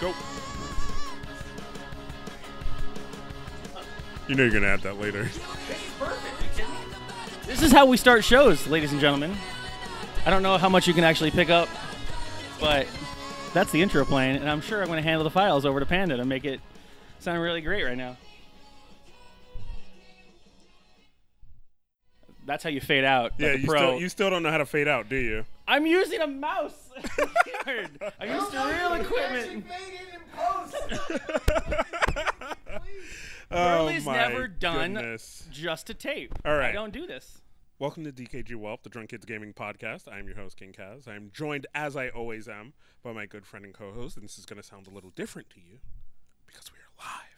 Go. You know you're gonna add that later. This is how we start shows, ladies and gentlemen. I don't know how much you can actually pick up, but that's the intro playing, and I'm sure I'm to handle the files over to Panda to make it sound really great right now. That's how you fade out. Yeah, like you pro. still you still don't know how to fade out, do you? I'm using a mouse. Keyboard. I used to real equipment. Oh Burley's my never done goodness. just a tape. All right. I don't do this. Welcome to DKG Welp, the Drunk Kids Gaming Podcast. I am your host, King Kaz. I am joined, as I always am, by my good friend and co-host, and this is going to sound a little different to you because we are live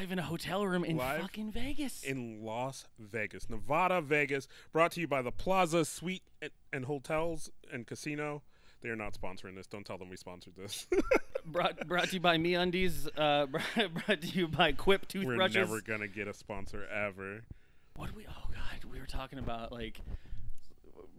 Live in a hotel room in Live fucking Vegas. in Las Vegas, Nevada, Vegas. Brought to you by the Plaza Suite and, and Hotels and Casino. They are not sponsoring this. Don't tell them we sponsored this. brought brought to you by MeUndies. Uh, brought, to you by Quip toothbrushes. We're never gonna get a sponsor ever. What do we? Oh God, we were talking about like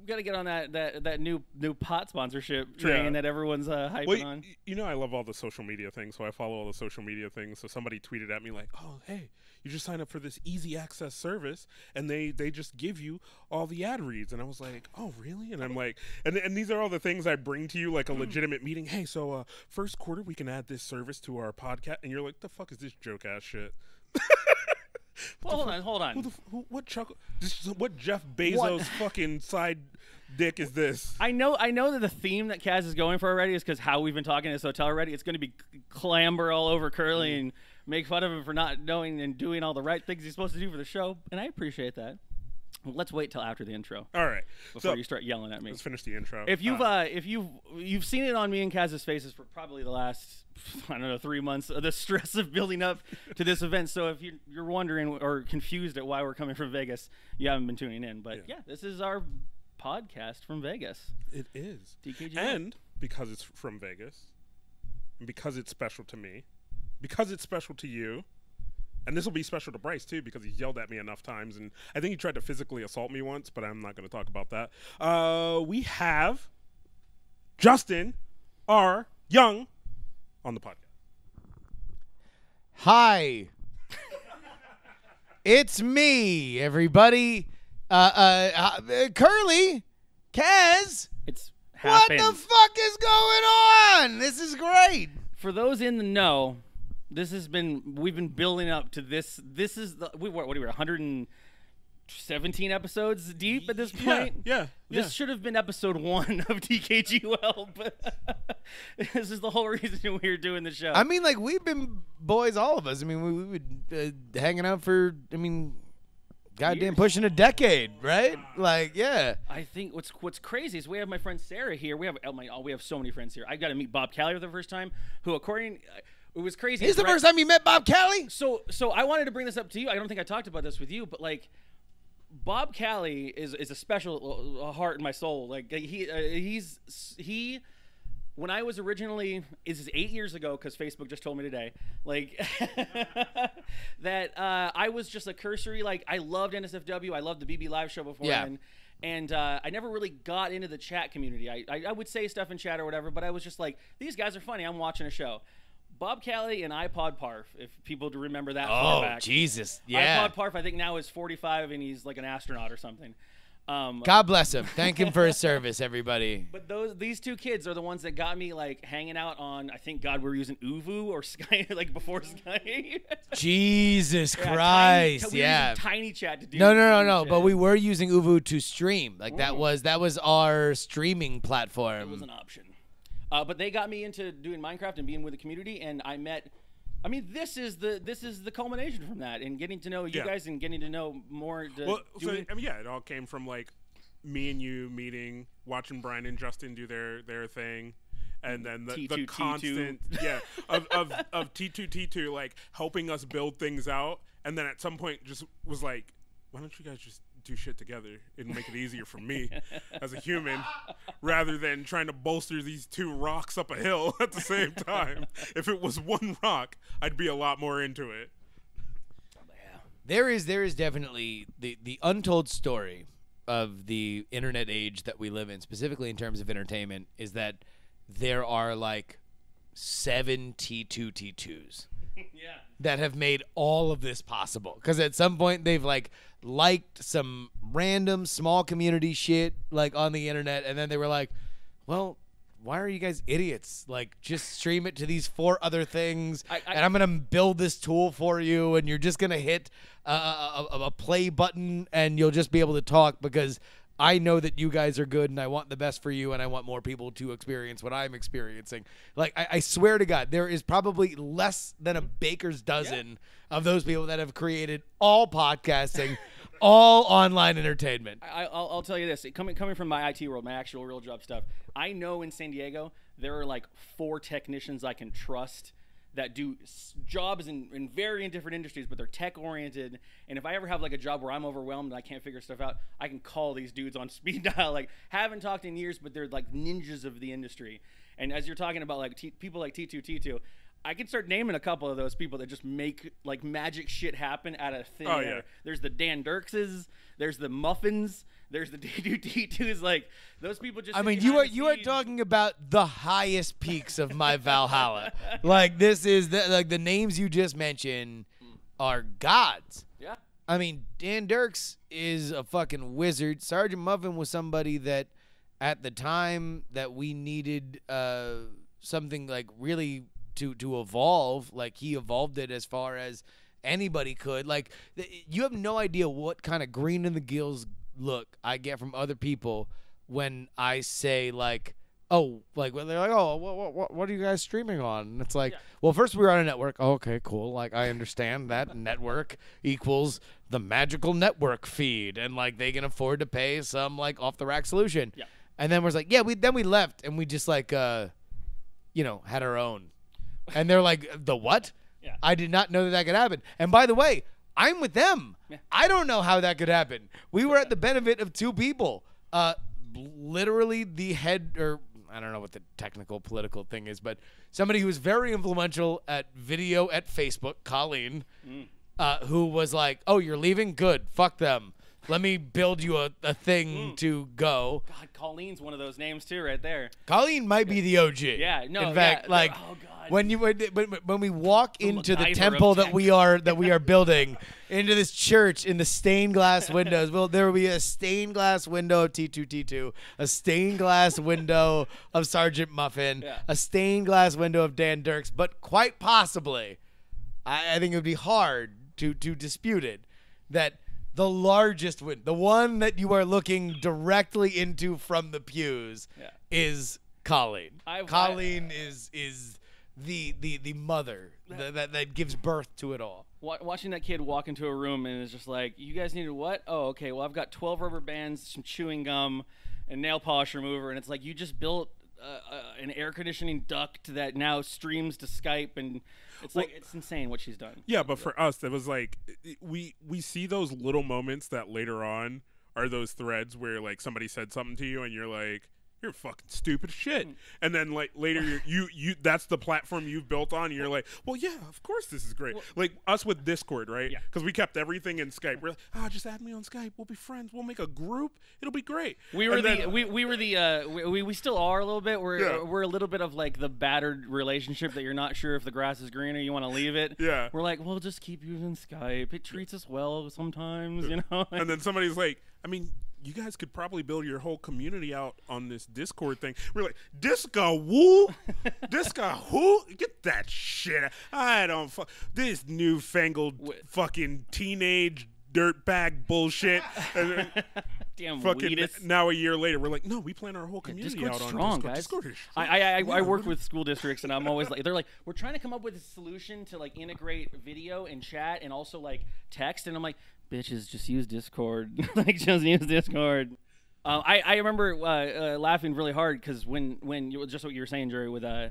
got to get on that that that new new pot sponsorship train Yeah. that everyone's uh, hyping Well, on. y- you know, I love all the social media things, so I follow all the social media things. So somebody tweeted at me like, "Oh, hey, you just sign up for this easy access service, and they they just give you all the ad reads." And I was like, "Oh, really?" And I'm like, and and these are all the things I bring to you like a legitimate meeting. Hey, so uh, first quarter we can add this service to our podcast, and you're like, "The fuck is this joke ass shit?" Well, hold on, hold Who on. the f- who, what Chuck? This, what Jeff Bezos fucking side dick is this? I know, I know that the theme that Kaz is going for already is because how we've been talking in this hotel already. It's going to be clamber all over Curly and make fun of him for not knowing and doing all the right things he's supposed to do for the show, and I appreciate that. Let's wait till after the intro All right, before so you start yelling at me. let's finish the intro. If you've Uh, uh, if you've you've seen it on me and Kaz's faces for probably the last I don't know three months of the stress of building up to this event. So if you're, you're wondering or confused at why we're coming from Vegas, you haven't been tuning in. But yeah, this is our podcast from Vegas. It is. DKG. And because it's from Vegas, and because it's special to me, because it's special to you, and this will be special to Bryce too because he's yelled at me enough times, and I think he tried to physically assault me once, but I'm not going to talk about that. Uh, we have Justin R. Young on the podcast. Hi. it's me, everybody. Uh, uh, uh, Curly, Kaz. it's What the fuck is going on? This is great. For those in the know, this has been we've been building up to this. This is the we what, what are we 117 episodes deep at this point. Yeah, yeah. This should have been episode one of TKG Well, but this is the whole reason we're doing the show. I mean, like we've been boys, all of us. I mean, we we been uh, hanging out for. I mean, goddamn, Years. pushing a decade, right? Like, yeah. I think what's what's crazy is we have my friend Sarah here. We have oh my, oh, we have so many friends here. I got to meet Bob Callier for the first time, who according it was crazy. Is the first time you met Bob Kelly? So so I wanted to bring this up to you. I don't think I talked about this with you, but like Bob Callie is is a special uh, heart in my soul. Like he uh, he's he when I was originally this is eight years ago because Facebook just told me today like that uh, I was just a cursory like I loved NSFW. I loved the BB Live show before Yeah. then. And uh, I never really got into the chat community. I, I, I would say stuff in chat or whatever, but I was just like, these guys are funny. I'm watching a show. Bob Callie and iPod Parf, if people do remember that far Oh, back. Jesus. Yeah. iPod Parf, I think now is 45 and he's like an astronaut or something. Um, God bless him. Thank him for his service, everybody. but those these two kids are the ones that got me like hanging out on. I think God, we were using Uvu or Sky like before Sky. Jesus Yeah, Christ. tiny, we yeah. using tiny chat to do. No, no, no, no. shit. But we were using Uvu to stream. Like that was that was our streaming platform. It was an option. Uh, but they got me into doing Minecraft and being with the community, and I met. I mean, this is the this is the culmination from that, and getting to know you Yeah. guys and getting to know more. To Well, so I mean, yeah, it all came from like me and you meeting, watching Brian and Justin do their their thing, and then the, T2, the T2. constant, yeah, of of of T two T two like helping us build things out, and then at some point just was like, why don't you guys just do shit together and make it easier for me as a human rather than trying to bolster these two rocks up a hill at the same time. if it was one rock, I'd be a lot more into it. There is there is definitely the the untold story of the internet age that we live in, specifically in terms of entertainment, is that there are like seven T2 T2s yeah. that have made all of this possible. Because at some point they've like liked some random small community shit like on the internet, and then they were like, "Well, why are you guys idiots? Like, just stream it to these four other things, I- I- and I'm gonna build this tool for you, and you're just gonna hit a, a, a, a play button, and you'll just be able to talk because." I know that you guys are good and I want the best for you and I want more people to experience what I'm experiencing. Like, I, I swear to God, there is probably less than a baker's dozen of those people that have created all podcasting, all online entertainment. I, I'll, I'll tell you this: coming coming from my IT world, my actual real job stuff, I know in San Diego there are like four technicians I can trust that do s- jobs in, in very different industries, but they're tech oriented. And if I ever have like a job where I'm overwhelmed and I can't figure stuff out, I can call these dudes on speed dial. Like haven't talked in years, but they're like ninjas of the industry. And as you're talking about like t- people like T2 T2. I can start naming a couple of those people that just make like magic shit happen out of thin Oh, air. yeah. There's the Dan Dirkses. There's the Muffins. There's the D2D2s. Like those people just. I mean, you are you are talking about the highest peaks of my Valhalla. like this is the, like the names you just mentioned are gods. Yeah. I mean, Dan Dirks is a fucking wizard. Sergeant Muffin was somebody that, at the time that we needed uh, something like really to to evolve, like he evolved it as far as anybody could. Like th- you have no idea what kind of green in the gills look I get from other people when I say like. Oh, like when they're like, oh, what, what, what are you guys streaming on? And it's like, Yeah. well, first we were on a network. Oh, okay, cool. Like I understand that network equals the magical network feed, and like they can afford to pay some like off the rack solution. Yeah. And then we're like, yeah, we then we left and we just like, uh, you know, had our own. And they're like, the what? Yeah. I did not know that that could happen. And by the way, I'm with them. Yeah. I don't know how that could happen. We were at the benefit of two people. Uh, literally the head or I don't know what the technical political thing is, but somebody who was very influential at video at Facebook, Colleen, uh, who was like, "Oh, you're leaving? Good. Fuck them. Let me build you a, a thing mm. to go." God, Colleen's one of those names too, right there. Colleen might be the OG. Yeah, no, In fact, yeah, like oh, when you when, when, when we walk into the temple that we are that we are building into this church in the stained glass windows, well, there will be a stained glass window of T two T two, a stained glass window of Sergeant Muffin, Yeah. a stained glass window of Dan Dirks, but quite possibly, I, I think it would be hard to to dispute it that the largest window, the one that you are looking directly into from the pews, Yeah. is Colleen. I- I- Colleen is is the the the mother that, that that gives birth to it all. Watching that kid walk into a room and it's just like, you guys needed what? Oh, okay. Well, I've got 12 rubber bands, some chewing gum, and nail polish remover. And it's like, you just built uh, uh, an air conditioning duct that now streams to Skype. And it's like, it's insane what she's done. Yeah, but for us, it was like we we see those little moments that later on are those threads where like somebody said something to you and you're like, "You're fucking stupid shit," Hmm. and then like later you're, you you that's the platform you've built on. And you're like, "Well, yeah, of course this is great." like us with Discord, right? Yeah. Because we kept everything in Skype. We're like, "Ah, just add me on Skype. We'll be friends. We'll make a group. It'll be great." We were And the then- we, we were the uh, we- we we still are a little bit. We're Yeah. we're a little bit of like the battered relationship that you're not sure if the grass is greener. You want to leave it. Yeah. We're like, well, just keep using Skype. It treats us well sometimes, you know. and then somebody's like, I mean, you guys could probably build your whole community out on this Discord thing. We're like, Disco woo? Disco who? Get that shit. out. I don't fuck this newfangled Wh- fucking teenage dirtbag bullshit. Damn fucking weedus. now a year later, we're like, no, we plan our whole community Discord's out on strong, Discord. guys. Discord is I, I, I, I Yeah, work with school districts, and I'm always like, they're like, we're trying to come up with a solution to like integrate video and chat and also like text, and I'm like, bitches, just use Discord, like just use Discord. Uh, I I remember uh, uh, laughing really hard because when when you just what you were saying, Jerry, with uh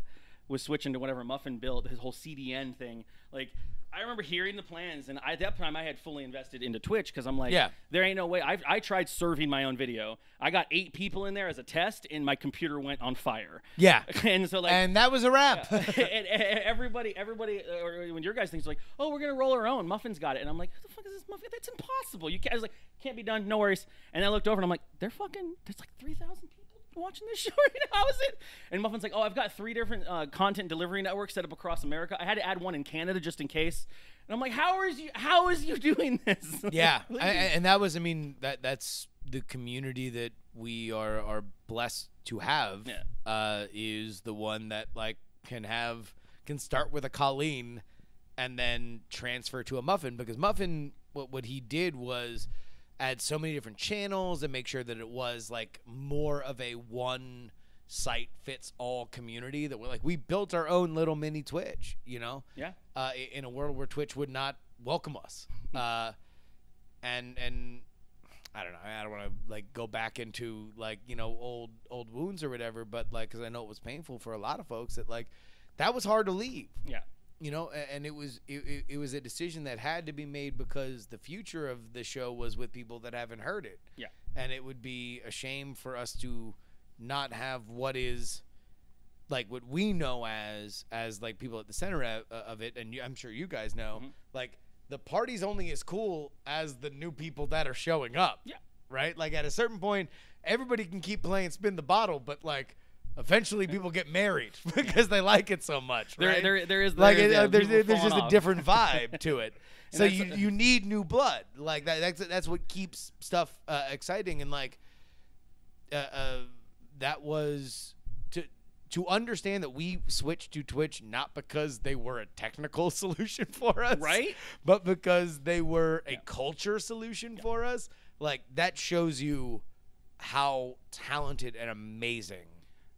was switching to whatever Muffin built his whole CDN thing, like. I remember hearing the plans, and I, at that time I had fully invested into Twitch because I'm like, Yeah. there ain't no way. I, I tried serving my own video. I got eight people in there as a test, and my computer went on fire. Yeah. and so like, And that was a wrap. and, and everybody, everybody, uh, or when your guys thinks like, oh, we're gonna roll our own. Muffin's got it, and I'm like, who the fuck is this muffin? That's impossible. You can't. I was like, can't be done. No worries. And I looked over, and I'm like, they're fucking. There's like three thousand people watching this show right now. How is it? And Muffin's like, oh, I've got three different uh, content delivery networks set up across America. I had to add one in Canada just in case. And I'm like, how is you? How is you doing this? Yeah, I- and that was, I mean, that that's the community that we are are blessed to have. Yeah. Uh, is the one that like can have can start with a Colleen, and then transfer to a Muffin because Muffin, what what he did was add so many different channels and make sure that it was like more of a one site fits all community that we're like we built our own little mini Twitch, you know yeah. uh, in a world where Twitch would not welcome us. Uh, and and I don't know. I don't want to like go back into like you know old old wounds or whatever, but like because I know it was painful for a lot of folks that like that was hard to leave. Yeah. You know, and it was it, it, was a decision that had to be made because the future of the show was with people that haven't heard it. Yeah. And it would be a shame for us to not have what is like what we know as as like people at the center of, of it and you, i'm sure you guys know Mhm. like the party's only as cool as the new people that are showing up Yeah. right like at a certain point everybody can keep playing spin the bottle but like eventually people get married because they like it so much There, right? there, there is like there is, it, uh, there's, there's just falling a different vibe to it so you you need new blood like that that's that's what keeps stuff uh, exciting and like uh, uh, that was to to understand that we switched to Twitch not because they were a technical solution for us, Right? But because they were a culture solution for us. Like that shows you how talented and amazing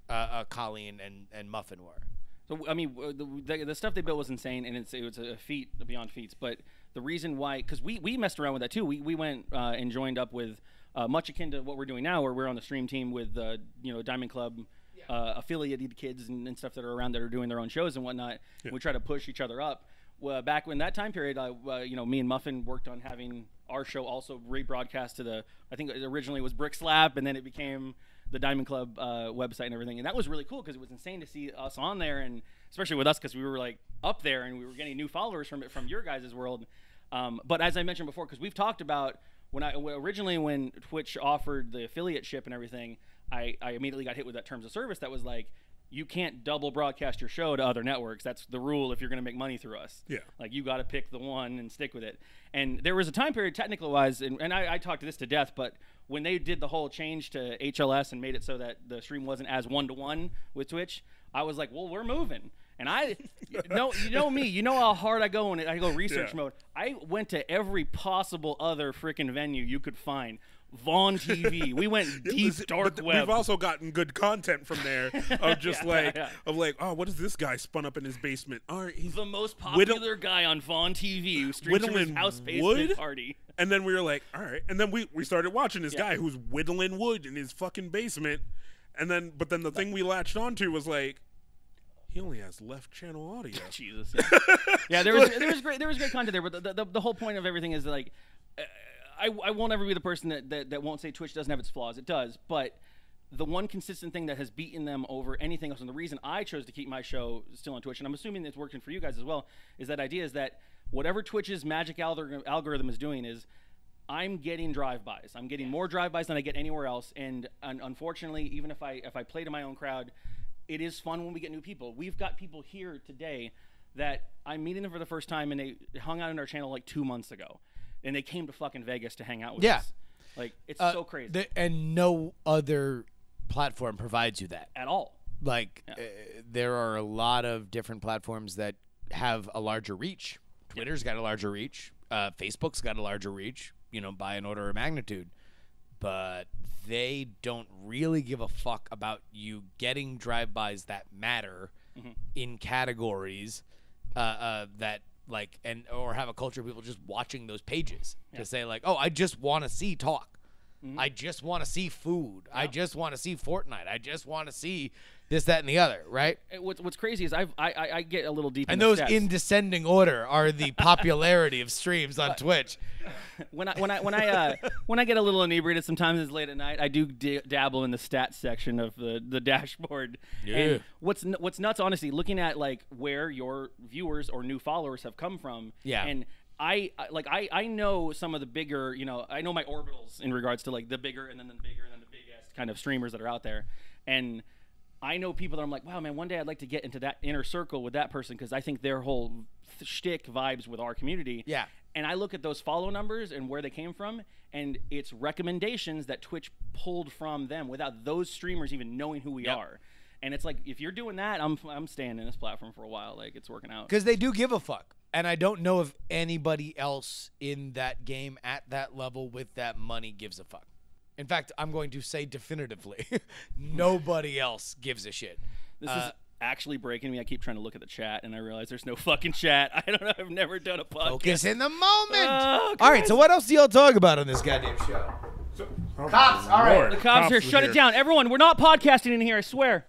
uh, uh, Colleen and and Muffin were. So I mean, uh, the, the, the stuff they built was insane, and it's it was a feat beyond feats. But the reason why, because we we messed around with that too. We we went uh, and joined up with uh, much akin to what we're doing now, where we're on the stream team with uh, you know Diamond Club. Uh, affiliated kids and, and stuff that are around that are doing their own shows and whatnot. We try to push each other up. Well, back when that time period, uh, uh, you know, me and Muffin worked on having our show also rebroadcast to the. I think it originally it was Brick Slap, and then it became the Diamond Club uh, website and everything, and that was really cool because it was insane to see us on there, and especially with us because we were like up there and we were getting new followers from it from your guys' world. Um, but as I mentioned before, because we've talked about when I originally when Twitch offered the affiliate ship and everything, I, I immediately got hit with that terms of service that was like. You can't double broadcast your show to other networks. That's the rule if you're going to make money through us. Yeah. Like you got to pick the one and stick with it. And there was a time period, technically wise, and, and I, I talked to this to death, but when they did the whole change to HLS and made it so that the stream wasn't as one to one with Twitch, I was like, well, we're moving. And I, you know, you know me, you know how hard I go when I go research Yeah. mode. I went to every possible other freaking venue you could find. Vaughn TV. We went deep But dark web. We've also gotten good content from there of just Yeah, like yeah. of like, oh, what is this guy spun up in his basement? All right, he's the most popular Whittle- guy on Vaughn TV who streams from his house basement wood? party. And then we were like, all right. And then we, we started watching this Yeah. guy who's whittling wood in his fucking basement. And then, but then the thing we latched onto was like, he only has left channel audio. Jesus. Yeah, yeah there was there was great there was great content there, but the, the, the whole point of everything is like, uh, I, I won't ever be the person that, that that won't say Twitch doesn't have its flaws. It does, but the one consistent thing that has beaten them over anything else, and the reason I chose to keep my show still on Twitch, and I'm assuming it's working for you guys as well, is that idea is that whatever Twitch's magic algorithm, is doing is I'm getting drive-bys. I'm getting more drive-bys than I get anywhere else. And, un unfortunately, even if I if I play to my own crowd, it is fun when we get new people. We've got people here today that I'm meeting them for the first time, and they hung out on our channel like two months ago, and they came to fucking Vegas to hang out with Yeah. us. Like it's Uh, so crazy the- and no other platform provides you that. at all. Like uh, there are a lot of different platforms that have a larger reach. Twitter's got a larger reach. Uh, Facebook's got a larger reach. You know, by an order of magnitude. But they don't really give a fuck about you getting drive-bys that matter in categories uh, uh, that like and or have a culture of people just watching those pages to say like, oh, I just want to see talk. I just want to see food. I just want to see Fortnite. I just want to see this, that, and the other, right? What's What's crazy is I've, I I I get a little deep. And those in descending order are the popularity of streams on Twitch. when I when I when I uh, when I get a little inebriated, sometimes it's late at night. I do d- dabble in the stats section of the, the dashboard. Yeah. And what's what's nuts, honestly, looking at like where your viewers or new followers have come from. Yeah. And I like I I know some of the bigger you know I know my orbitals in regards to like the bigger and then the bigger and then the biggest kind of streamers that are out there, and I know people that I'm like, wow, man, one day I'd like to get into that inner circle with that person because I think their whole th- shtick vibes with our community. Yeah. And I look at those follow numbers and where they came from, and it's recommendations that Twitch pulled from them without those streamers even knowing who we Yep. are. And it's like if you're doing that, I'm I'm staying in this platform for a while. Like it's working out. because they do give a fuck. And I don't know if anybody else in that game at that level with that money gives a fuck. In fact, I'm going to say definitively, nobody else gives a shit. This Uh, is actually breaking me. I keep trying to look at the chat, and I realize there's no fucking chat. I don't know. I've never done a podcast. Focus in the moment. Oh, all right, so what else do y'all talk about on this goddamn show? So, oh, Cops, all right. Lord, The cops, here, are shut it down. Everyone, we're not podcasting in here. I swear.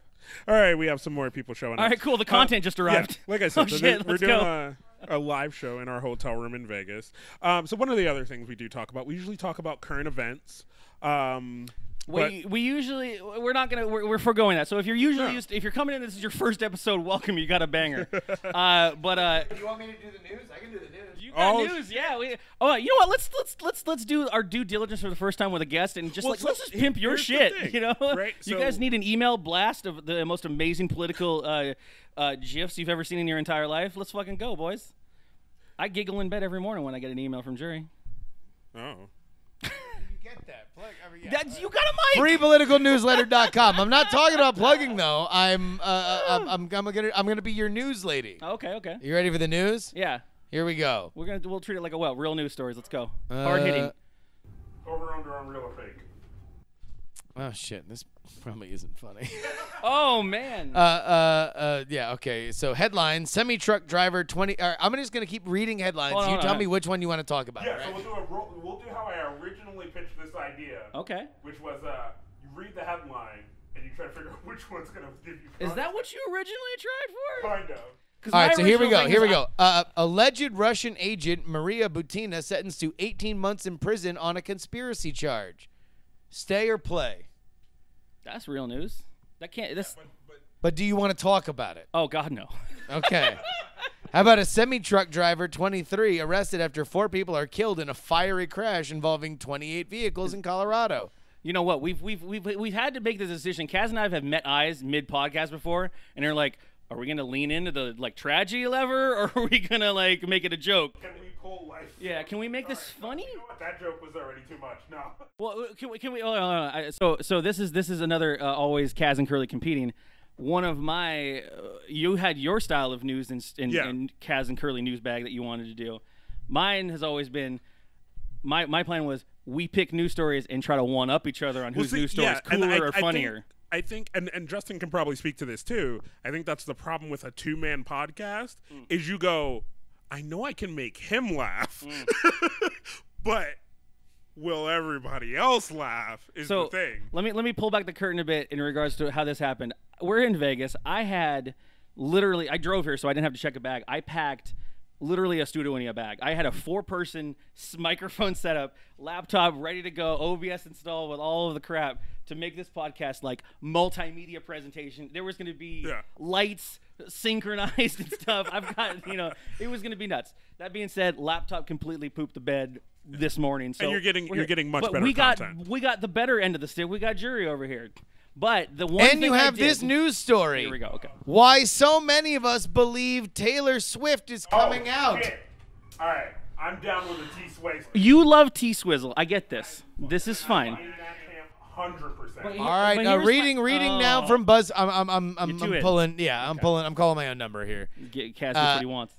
All right, we have some more people showing All up. right, cool. The Uh, content just yeah, arrived. like I Oh, said, so shit, we're doing go. A, live show in our hotel room in Vegas. Um, so one of the other things we do talk about, we usually talk about current events. Um, but- We, we usually we're not gonna we're, we're foregoing that. So if you're usually No. used if you're coming in this is your first episode, welcome. You got a banger. uh, but uh, Do you want me to do the news? I can do the news. you got Oh, news, yeah. We, oh, you know what? Let's let's let's let's do our due diligence for the first time with a guest and just Well, like so let's just pimp your shit. you know, right? you guys need an email blast of the most amazing political uh, uh, gifs you've ever seen in your entire life. Let's fucking go, boys. I giggle in bed every morning when I get an email from Jury. oh. You get that? Plug, I mean, yeah. That's you got a mic. freepoliticalnewsletter.com. I'm not talking about plugging though. I'm uh, uh, I'm, I'm I'm gonna I'm gonna be your news lady. Okay, okay. You ready for the news? Yeah, Here we go. we're gonna we'll treat it like a well, real news stories. Let's go. Hard hitting. Uh, Over under on real or fake. Oh shit, this probably isn't funny. Oh man. uh, uh, uh, yeah, okay. So headline: Semi truck driver twenty. All right, I'm just gonna keep reading headlines. Hold on, you hold tell on. me which one you want to talk about. Yeah, all so we'll do a we'll do how I originally pitched this idea, okay. which was uh, you read the headline and you try to figure out which one's gonna give you. Is that what you originally tried for? kind of? 'Cause All my right, so here we go. Here we is go. Uh, alleged Russian agent Maria Butina sentenced to 18 months in prison on a conspiracy charge. Stay or play? That's real news. That can't. This. But, but But do you want to talk about it? Oh God, no. Okay. How about a semi truck driver, 23, arrested after four people are killed in a fiery crash involving 28 vehicles in Colorado? You know what? We've we've we've we've had to make this decision. Kaz and I have met eyes mid podcast before, and they're like, "Are we gonna lean into the like tragedy lever, or are we gonna like make it a joke?" can we pull life? Yeah, can we make this funny? You know what? That joke was already too much. No. Well, uh, can we? Can we? Oh, no, no, no. So, so this is this is another uh, always Kaz and Curly competing. One of my, uh, you had your style of news in, in, Yeah. in Kaz and Curly news bag that you wanted to do. Mine has always been, my my plan was we pick news stories and try to one up each other on whose see, news story yeah, and cooler I- or I think- funnier. I think, and, and Justin can probably speak to this too. I think that's the problem with a two man podcast Mm. is you go, I know I can make him laugh, Mm. but will everybody else laugh? Is so the thing. let me let me pull back the curtain a bit in regards to how this happened. We're in Vegas. I had literally I drove here so I didn't have to check a bag. I packed literally a studio in a bag. I had a four person microphone setup, laptop ready to go, OBS installed with all of the crap to make this podcast like multimedia presentation. There was going to be Yeah. lights synchronized and stuff. I've got, you know, it was going to be nuts. That being said, laptop completely pooped the bed this morning. So you're getting- you're getting much But better we got content. we got the better end of the stick. We got jury over here. But the one And you thing I have this news story. Here we go. Okay. Why so many of us believe Taylor Swift is coming Oh, out. shit. All right, I'm down with the T Sways. You love T Swizzle. I get this. This is fine. Hundred percent. All right, But uh, here's my- reading reading now Oh. from Buzz. I'm I'm I'm I'm, I'm pulling. Yeah, I'm pulling. I'm calling my own number here. Get Cass Uh, what he wants.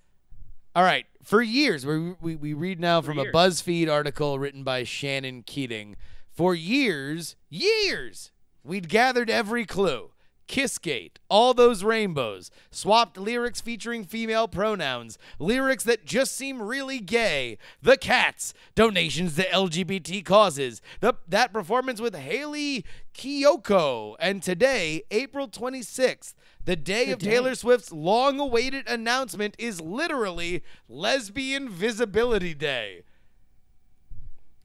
All right. For years, we, we, we read now from a BuzzFeed article written by Shannon Keating. For years, years, we'd gathered every clue. Kissgate, all those rainbows, swapped lyrics featuring female pronouns, lyrics that just seem really gay, the cats, donations to LGBT causes, the, that performance with Hayley Kiyoko, and today, April 26th, the day of Today. Taylor Swift's long awaited announcement is literally Lesbian Visibility Day.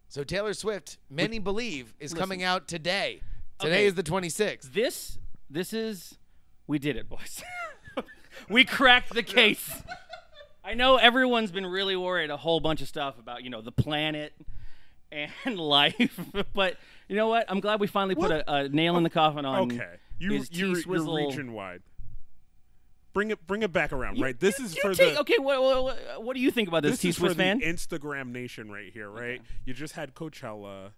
So Taylor Swift, many believe, is coming out today. Today Okay. is the 26th. This this is we did it, boys. we cracked the case. I know everyone's been really worried a whole bunch of stuff about, you know, the planet and life. but you know what? I'm glad we finally put a, a nail in the coffin on. Okay, you you're T-Swizzle- reaching wide. Bring it bring it back around, right? This You- is you for take- the okay. What, what, what do you think about this, this T is for Swiss fan? the Instagram nation right here, right? You just had Coachella,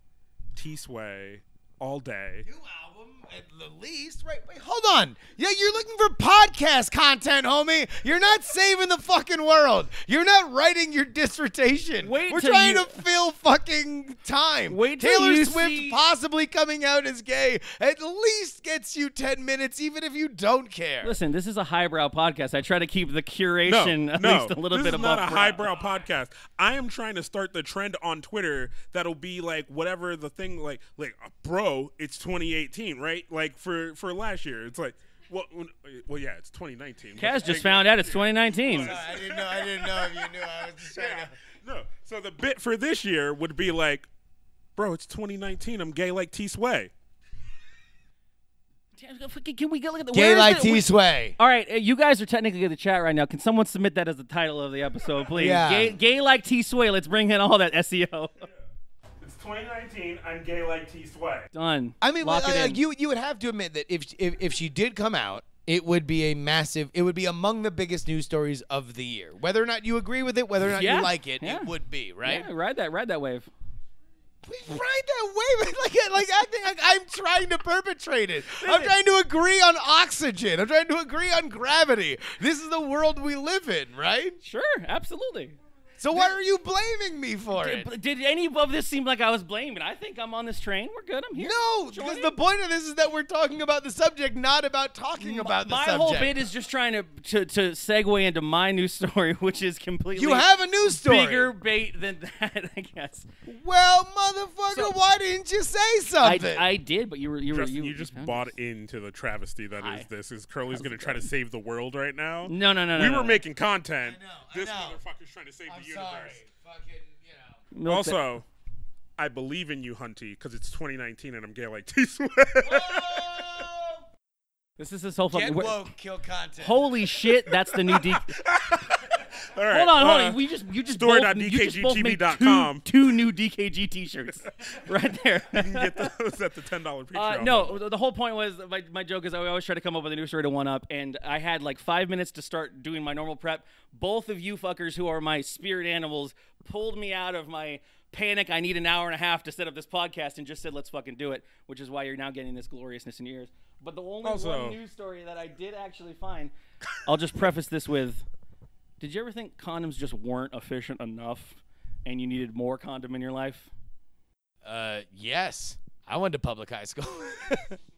T Sway, all day. New album at the least. Right, wait, hold on. Yeah, you're looking for podcast content, homie. You're not saving the fucking world. You're not writing your dissertation. Wait We're trying you- to fill fucking time. Wait till Taylor Swift see- possibly coming out as gay at least gets you 10 minutes, even if you don't care. Listen, this is a highbrow podcast. I try to keep the No, curation at no, least a little this bit is not a brow. highbrow podcast. I am trying to start the trend on Twitter that'll be like whatever the thing like like bro, it's 2018, right? Like for for last year, it's like well, well yeah, it's 2019. Kaz just thing- found out it's 2019. I didn't know. I didn't know if you knew. I was just trying to. No, so the bit for this year would be like, bro, it's 2019. I'm gay like T Sway. Can we get look at the Gay like? T Sway? All right, uh, you guys are technically in the chat right now. Can someone submit that as the title of the episode, please? Yeah. Gay, gay like T Sway. Let's bring in all that SEO. It's 2019. I'm gay like T Sway. Done. I mean, Lock like, it in. you you would have to admit that if, if if she did come out, it would be a massive. It would be among the biggest news stories of the year. Whether or not you agree with it, whether or not Yeah, you like it, yeah. it would be right. Yeah, ride that, ride that wave. We ride that wave like like acting like I'm trying to perpetrate it. I'm trying to agree on oxygen. I'm trying to agree on gravity. This is the world we live in, right? Sure, absolutely. So why are you blaming me for it? Did, did any of this seem like I was blaming? I think I'm on this train. We're good. I'm here. No, because the point of this is that we're talking about the subject, not about talking about the subject. my whole bit is just trying to, to to segue into my news story, which is completely you have a news story. bigger bait than that. I guess. Well, motherfucker, So- why didn't you say I, something? I I, did, but you were you were you, you, just found bought this. into the travesty that is Hi. this. Is Curly's going to try to save the world right now? No, no, no, no. we were no. making content. I know, I this know. motherfucker's trying to save the universe. Fucking, you know. Milk Also, I believe in you, Hunty, because it's 2019 and I'm gay like T Swift. This is this whole fucking. Get woke, kill content. Holy shit! That's the new D. All right, Hold on, hold uh, on. We just you just both, you just both made two, two new DKG T-shirts right there. You can get those at the $10 Patreon. Uh, no, the- the whole point was my, my joke is I always try to come up with a new story to one up, and I had like five minutes to start doing my normal prep. Both of you fuckers who are my spirit animals pulled me out of my panic. I need an hour and a half to set up this podcast, and just said let's fucking do it, which is why you're now getting this gloriousness in your ears. But the only Also- one news story that I did actually find, I'll just preface this with: Did you ever think condoms just weren't efficient enough, and you needed more condom in your life? Uh, yes. I went to public high school.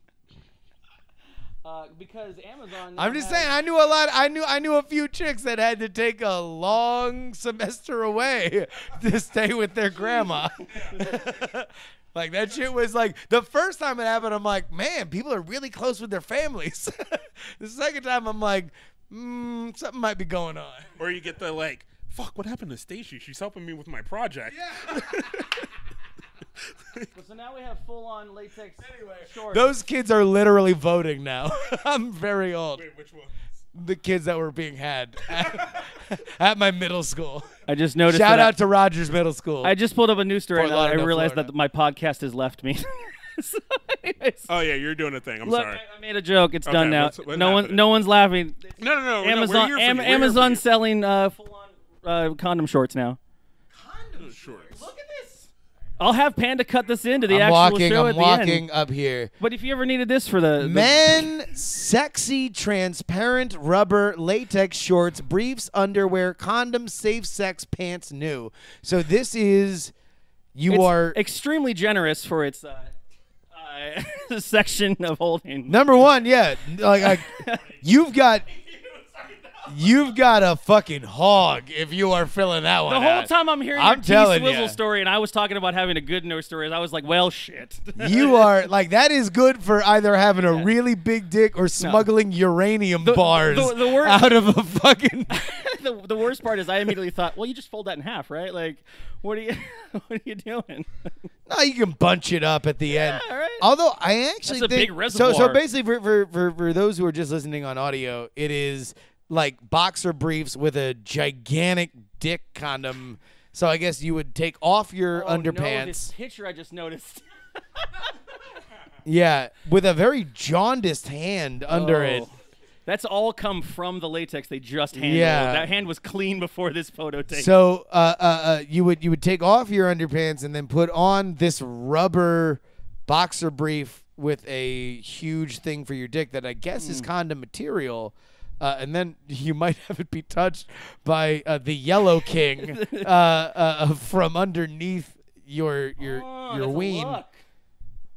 Uh, because Amazon. I'm just has- saying, I knew a lot. I knew I knew a few chicks that had to take a long semester away to stay with their grandma. like that shit was like the first time it happened. I'm like, man, people are really close with their families. the second time, I'm like, mm, something might be going on. Or you get the like, fuck, what happened to Stacy? She's helping me with my project. So now we have full on latex shorts. Those kids are literally voting now. I'm very old. Wait, which one? The kids that were being had at, at my middle school. I just noticed. Shout that I- out to Rogers Middle School. I just pulled up a news story Fort and I realized Florida. that my podcast has left me. so Oh, yeah, you're doing a thing. I'm look, sorry. I I made a joke. It's Okay, done now. what's- what's no one, no one's laughing. No, no, no. no, Amazon, we're here for Am- you. We're here for Amazon selling uh, full on uh, condom shorts now. Condom shorts. Look at this. I'll have Panda cut this into the I'm actual walking. show I'm at the walking end. up here. But if you ever needed this for the, the Men, sexy, transparent rubber latex shorts, briefs, underwear, condoms, safe sex pants, new. So this is you it's are extremely generous for its uh, uh, section of holding. number one. Yeah, like, like you've got you've got a fucking hog if you are filling that one. The whole out. time I'm hearing I'm telling T Swizzle ya. story, and I was talking about having a good news story, I was like, well, shit. You are like that is good for either having a really big dick or smuggling uranium bars the- the word- out of a fucking. the, the worst part is I immediately thought, well, you just fold that in half, right? Like, what are you, what are you doing? no, you can bunch it up at the end. all right. Although I actually That's a think so. So basically, for, for for for those who are just listening on audio, it is like boxer briefs with a gigantic dick condom So I guess you would take off your Oh, no, underpants. this picture I just noticed. Yeah, with a very jaundiced hand under it. Oh. That's all come from the latex they just handled. Yeah. That hand was clean before this photo take. So uh, uh, uh, you would you would take off your underpants and then put on this rubber boxer brief with a huge thing for your dick that I guess Hmm. is condom material. Uh, and then you might have it be touched by uh, the Yellow King uh, uh, from underneath your your Oh, your ween.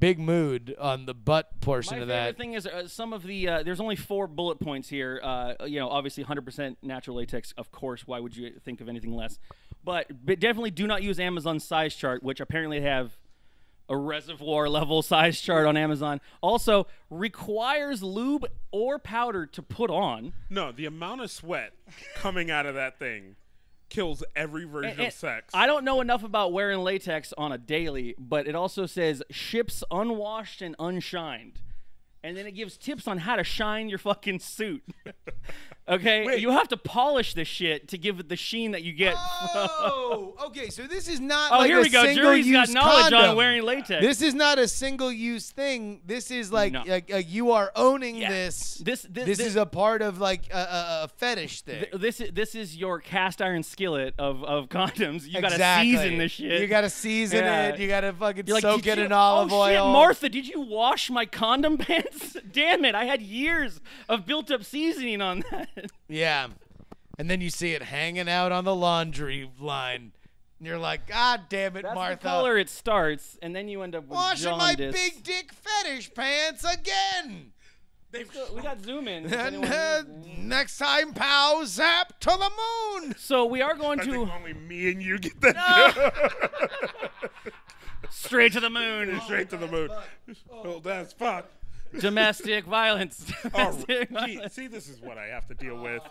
Big mood on the butt portion My of favorite that. thing is uh, some of the uh, there's only four bullet points here. Uh, you know, obviously 100% natural latex. Of course, why would you think of anything less? But, but definitely do not use Amazon size chart, which apparently have a reservoir level size chart on Amazon. Also requires lube or powder to put on. No, the amount of sweat coming out of that thing kills every version And- of sex. I don't know enough about wearing latex on a daily, but it also says ships unwashed and unshined. And then it gives tips on how to shine your fucking suit. okay? Wait. You have to polish this shit to give it the sheen that you get. Oh, okay. So this is not. oh, like here a we go. Jury's got single-use knowledge on wearing latex. This is not a single use thing. This is like, No. like uh, you are owning Yeah. this. This- this- this this- is a part of like a, a, a fetish thing. Th- this is this is your cast iron skillet of, of condoms. You gotta season this shit. You gotta season Yeah. it. You gotta fucking You're like, soak "Did it you- in olive oh, oil. Shit, Martha, did you wash my condom pants? Damn it! I had years of built-up seasoning on that. Yeah. And then you see it hanging out on the laundry line. And you're like, God damn it, That's Martha. the color it starts, and then you end up with Washing my big dick fetish pants again. Let's go- We got zoom in. And uh, next time, pow, zap to the moon. so we are going I to think only me and you get that No. straight to the moon. straight to the moon. Oh, that's fuck. Domestic violence. Oh, Domestic gee, see, this is what I have to deal with.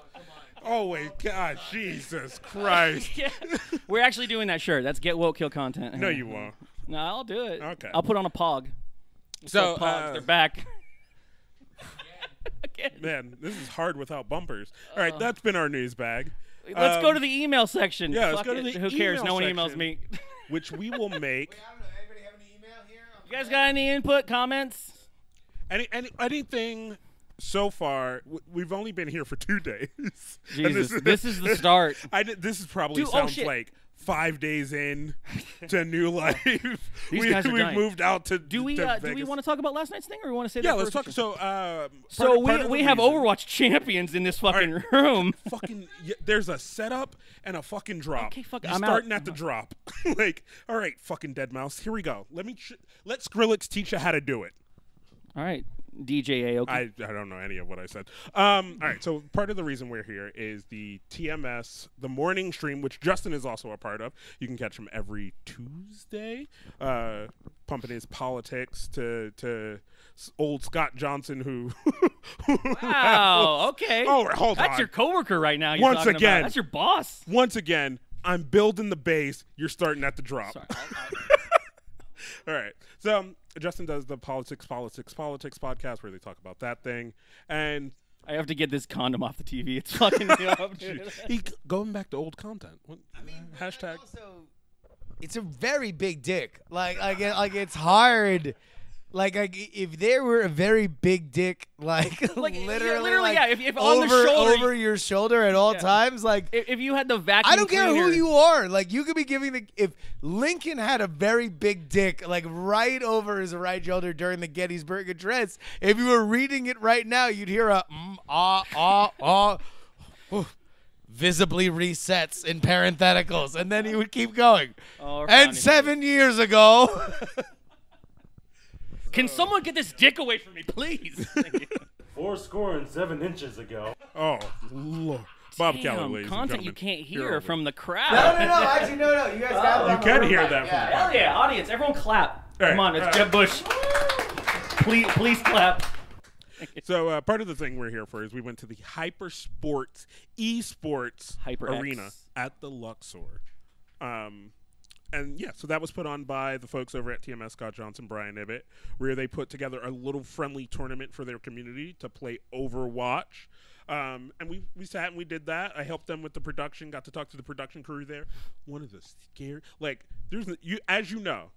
Oh wait, God, Jesus Christ! Yeah. We're actually doing that shirt. That's get woke kill content. No, you won't. No, I'll do it. Okay. I'll put on a pog. So, Pogs, uh, they're back. Again. man, this is hard without bumpers. All right, that's been our news bag. Let's go Um, to the email section. yeah, let's Fuck go to it. the Who cares? No one emails me. which we will make. you guys got any input, comments? Any, any anything so far? We've only been here for two days. Jesus, this is the start. I this is probably Dude, oh, sounds shit. like five days in to new life. These we, guys are we've dying. moved out to. Do we to uh, do we want to talk about last night's thing, or we want to say Yeah, let's talk. So, uh, So part- we, part we have reason- Overwatch champions in this fucking right. room. fucking y- there's a setup and a fucking drop. Okay, fuck You're I'm out. starting at the drop. like, all right, fucking deadmau5. Here we go. Let me ch- let Skrillex teach you how to do it. All right, DJ Aoki. I, I don't know any of what I said. Um, all right, so part of the reason we're here is the TMS, the morning stream, which Justin is also a part of. You can catch him every Tuesday, uh, pumping his politics to to old Scott Johnson, who. wow. Okay. Oh, hold That's on. your coworker right now. You're Once talking about. again. That's your boss. Once again, I'm building the base. You're starting at the drop. Sorry. All right. So um, Justin does the politics, politics, politics podcast where they talk about that thing, and I have to get this condom off the TV. It's fucking me up, dude. he going back to old content. What, hashtag. Also, it's a very big dick. Like, like, it- like it's hard. Like, like if there were a very big dick, like, Like, yeah, literally, literally, like, yeah, if- if over, on the shoulder, over your shoulder at all Yeah. times, like, If, if you had the vacuum I don't care who you are. Like, you could be giving the if Lincoln had a very big dick, like right over his right shoulder during the Gettysburg Address. If you were reading it right now, you'd hear a mm, ah ah ah. Oof. Visibly resets in parentheticals, and then he would keep going. Oh, and seven years ago, Can someone get this dick away from me, please? Four score and seven inches ago. Oh, Lord. Bob Damn, Kelly, ladies and content you can't hear over. from the crowd. No, no, no. Actually, no, no. You guys got You can hear that from Hell yeah, audience, everyone clap. All right, Come on, it's all Jeb Bush. Please, please clap. So uh, part of the thing we're here for is we went to the Hyper Sports Esports HyperX. Arena at the Luxor. Um, and yeah, so that was put on by the folks over at TMS Scott Johnson, Brian Ibbott, where they put together a little friendly tournament for their community to play Overwatch. Um, and we, we sat and we did that. I helped them with the production. Got to talk to the production crew there. One of the scary, like, there's you as you know,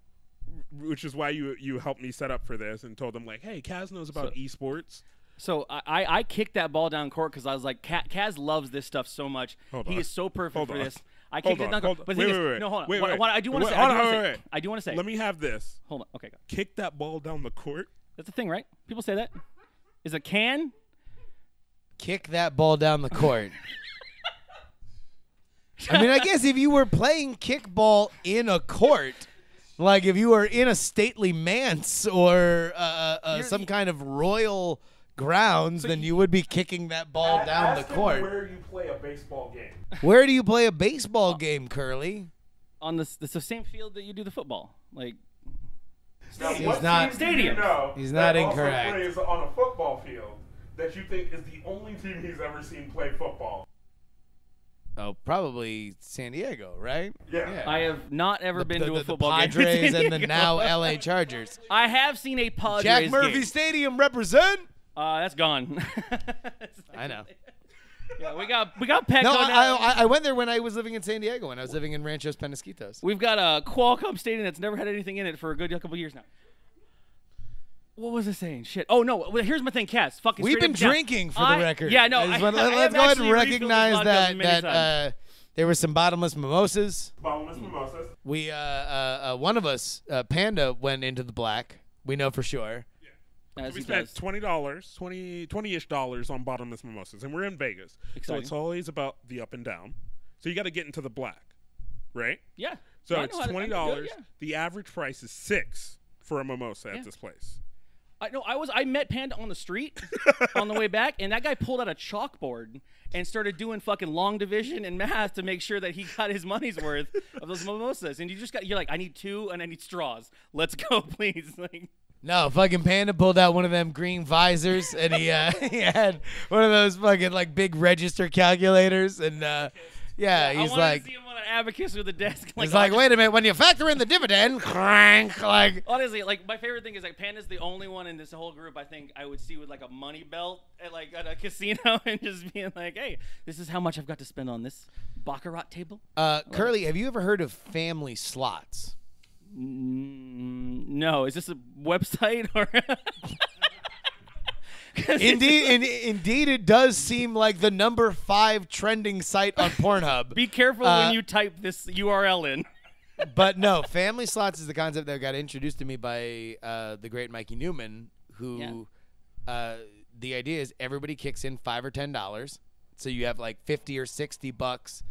which is why you you helped me set up for this and told them like, hey, Kaz knows about esports. So I, I I kicked that ball down court because I was like, Kaz loves this stuff so much. Hold he on. is so perfect Hold for on. this. I Hold kicked it on, down hold on. But the Wait, thing is, wait, wait. no, hold on. Wait, wait. what I do want to Wait, say. I hold do on, wanna wait, say- wait. I do want to say. Let me have this. Hold on. Okay, go. Kick that ball down the court. That's a thing, right? People say that. Is a can? Kick that ball down the court. I mean, I guess if you were playing kickball in a court, like if you were in a stately manse or uh, uh, some kind of royal grounds, then you would be kicking that ball down the Ask him court. Where you play a baseball game. Where do you play a baseball game, Curly? On this, it's the same field that you do the football. Like, Now, He's not- team do you Stadium. know He's that not also incorrect. plays on a football field that you think is the only team he's ever seen play football. Oh, probably San Diego, right? Yeah. I have not ever been the, to a the- the football game. in Padres and the now LA Chargers. I have seen a Padres Jack Murphy game. Stadium represent. Uh, that's gone. I know. yeah, we got we got Petco No, now. I, I, I went there when I was living in San Diego. When I was living in Ranchos Penasquitos. We've got a Qualcomm Stadium that's never had anything in it for a good couple years now. What was I saying? Shit. Oh no. Well, here's my thing, Kaz. Fucking. We've straight been up and down. drinking for I- the record. Yeah, no. I just I- wanna- I let's go ahead actually and refilled this recognize vodka that many that times. uh, there were some bottomless mimosas. Bottomless mimosas. We uh, uh, uh, one of us, uh, Panda, went into the black. We know for sure. As We spent does. twenty dollars, 20 ish dollars on bottomless mimosas, and we're in Vegas, so it's always about the up and down. So you got to get into the black, right? Yeah. So it's know how to- I twenty can do it, dollars. yeah. The average price is six for a mimosa Yeah. at this place. I know. I was. I met Panda on the street on the way back, and that guy pulled out a chalkboard and started doing fucking long division and math to make sure that he got his money's worth of those mimosas. And you just got. You're like, I need two, and I need straws. Let's go, please. Like, No, fucking Panda pulled out one of them green visors, and he uh, he had one of those fucking like big register calculators, and uh, yeah, I he's like, to see him on an abacus with a desk. Like, he's like, wait a minute, when you factor in the dividend, crank, like, Honestly, like my favorite thing is like Panda's the only one in this whole group I think I would see with like a money belt at like at a casino and just being like, "Hey, this is how much I've got to spend on this baccarat table." uh, Curly, have you ever heard of family slots? Mm, no, is this a website or? Indeed, in, indeed, it does seem like the number five trending site on Pornhub. Be careful Uh, when you type this URL in. but no, family slots is the concept that got introduced to me by uh, the great Mikey Newman, who uh, the idea is everybody kicks in five or ten dollars, so you have like fifty or sixty bucks,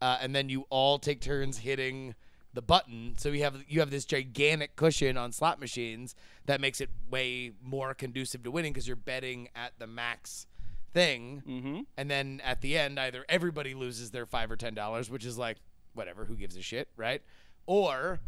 uh, and then you all take turns hitting the button. So you have you have this gigantic cushion on slot machines that makes it way more conducive to winning because you're betting at the max thing, Mm-hmm. and then at the end, either everybody loses their five or ten dollars, which is like whatever, who gives a shit, right? Or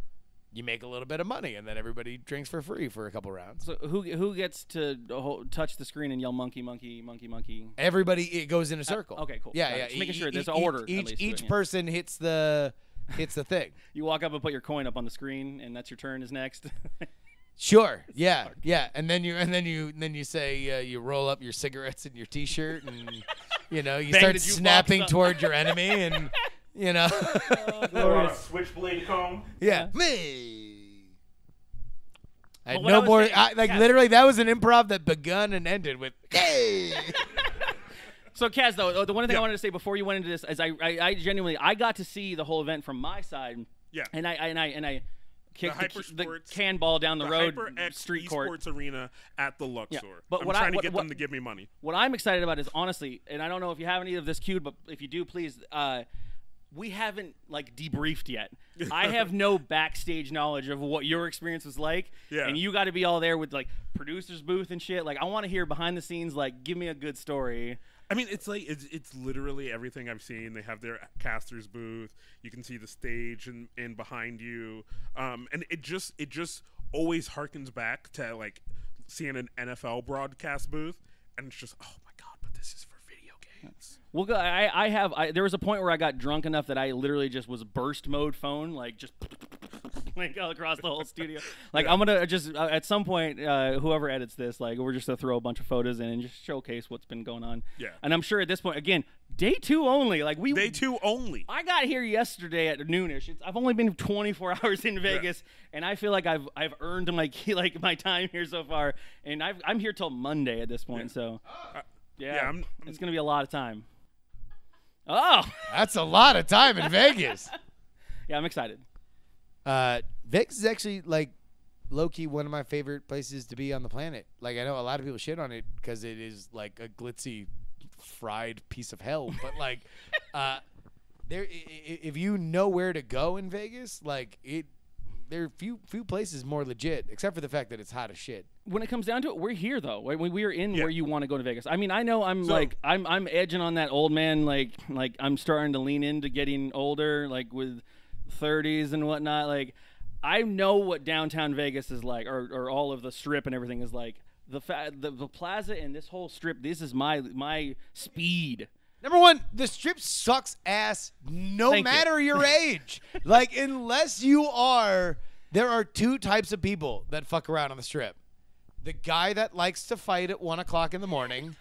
you make a little bit of money, and then everybody drinks for free for a couple rounds. So who who gets to ho- touch the screen and yell monkey monkey monkey monkey? Everybody it goes in a circle. okay, cool. Yeah, yeah. Just making E- sure e- there's e- an order, at Each least each it, yeah. person hits the hits the thing. You walk up and put your coin up on the screen, and that's your turn. Is next. Sure. Yeah. Yeah. And then you and then you and then you say uh, you roll up your cigarettes in your t-shirt and you know you Bang start the jukebox snapping up. toward your enemy and you know Or a switchblade comb. yeah me. I had But what no I was more. saying- I, like yeah. literally, that was an improv that begun and ended with "Hey." So, Kaz, though, the one thing Yeah. I wanted to say before you went into this is I, I, I genuinely, I got to see the whole event from my side. Yeah. And I, and I, and I kicked the, the, Hypersports- can ball down the, The road HyperX street court. Esports Arena at the Luxor. Yeah. But I'm what I- trying to what- get what- them to give me money. What I'm excited about is honestly, and I don't know if you have any of this queued, but if you do, please. Uh, we haven't like debriefed yet. I have no backstage knowledge of what your experience was like, Yeah. and you got to be all there with like producers booth and shit. Like, I want to hear behind the scenes. Like, give me a good story. I mean, it's like it's it's literally everything I've seen. They have their casters booth. You can see the stage and in behind you, um, and it just it just always harkens back to like seeing an NFL broadcast booth, and it's just oh my god, but this is for video games. Well. I, I have. I, there was a point where I got drunk enough that I literally just was burst mode phone, like just like all across the whole studio. Like I'm gonna just uh, at some point, uh, whoever edits this, like we're just gonna throw a bunch of photos in and just showcase what's been going on. Yeah. And I'm sure at this point, again, day two only. Like we Day two only. I got here yesterday at noonish. It's, I've only been 24 hours in Vegas, and I feel like I've I've earned my key, like my time here so far. And I've, I'm here till Monday at this point, so yeah, yeah, I'm- it's gonna be a lot of time. Oh, That's a lot of time in Vegas. yeah, I'm excited. Uh, Vegas is actually like low key one of my favorite places to be on the planet. Like I know a lot of people shit on it because it is like a glitzy, fried piece of hell. But like, uh, there i- i- if you know where to go in Vegas, like it, there are few few places more legit, except for the fact that it's hot as shit. When it comes down to it, we're here though. When we we are in Yeah. where you want to go to Vegas. I mean, I know I'm So- like I'm I'm edging on that old man. Like like I'm starting to lean into getting older, like with 30s and whatnot. Like I know what downtown Vegas is like, or or all of the strip and everything is like. The fa- the, the plaza and this whole strip. This is my my speed. Number one, the strip sucks ass no Thank you. matter your age. like, unless you are, there are two types of people that fuck around on the strip the guy that likes to fight at one o'clock in the morning,